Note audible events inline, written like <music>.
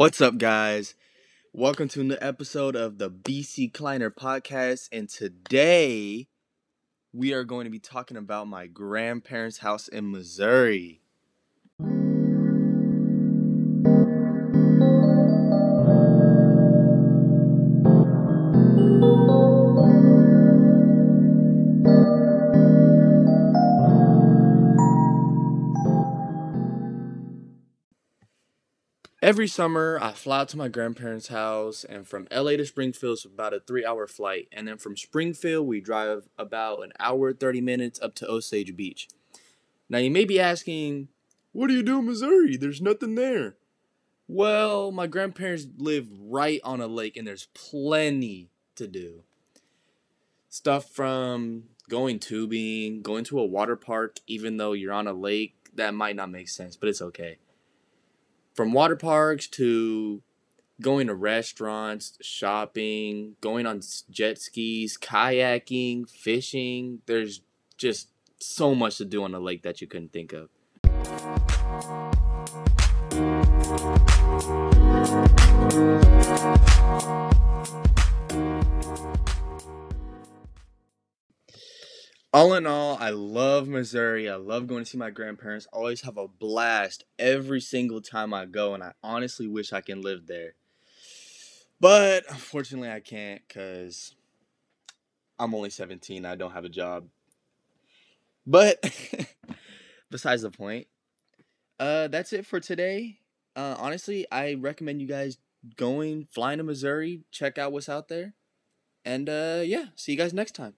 What's up, guys? Welcome to a new episode of the BC Kleiner podcast. And today we are going to be talking about my grandparents' house in Missouri. Every summer, I fly to my grandparents' house, and from LA to Springfield is about a three hour flight. And then from Springfield, we drive about an hour, 30 minutes up to Osage Beach. Now, you may be asking, what do you do in Missouri? There's nothing there. Well, my grandparents live right on a lake, and there's plenty to do. Stuff from going tubing, going to a water park, even though you're on a lake, that might not make sense, but it's okay from water parks to going to restaurants, shopping, going on jet skis, kayaking, fishing. There's just so much to do on the lake that you couldn't think of. All in all, I love Missouri. I love going to see my grandparents. I always have a blast every single time I go, and I honestly wish I can live there. But unfortunately, I can't because I'm only 17. I don't have a job. But <laughs> besides the point, uh, that's it for today. Uh, honestly, I recommend you guys going, flying to Missouri, check out what's out there. And uh, yeah, see you guys next time.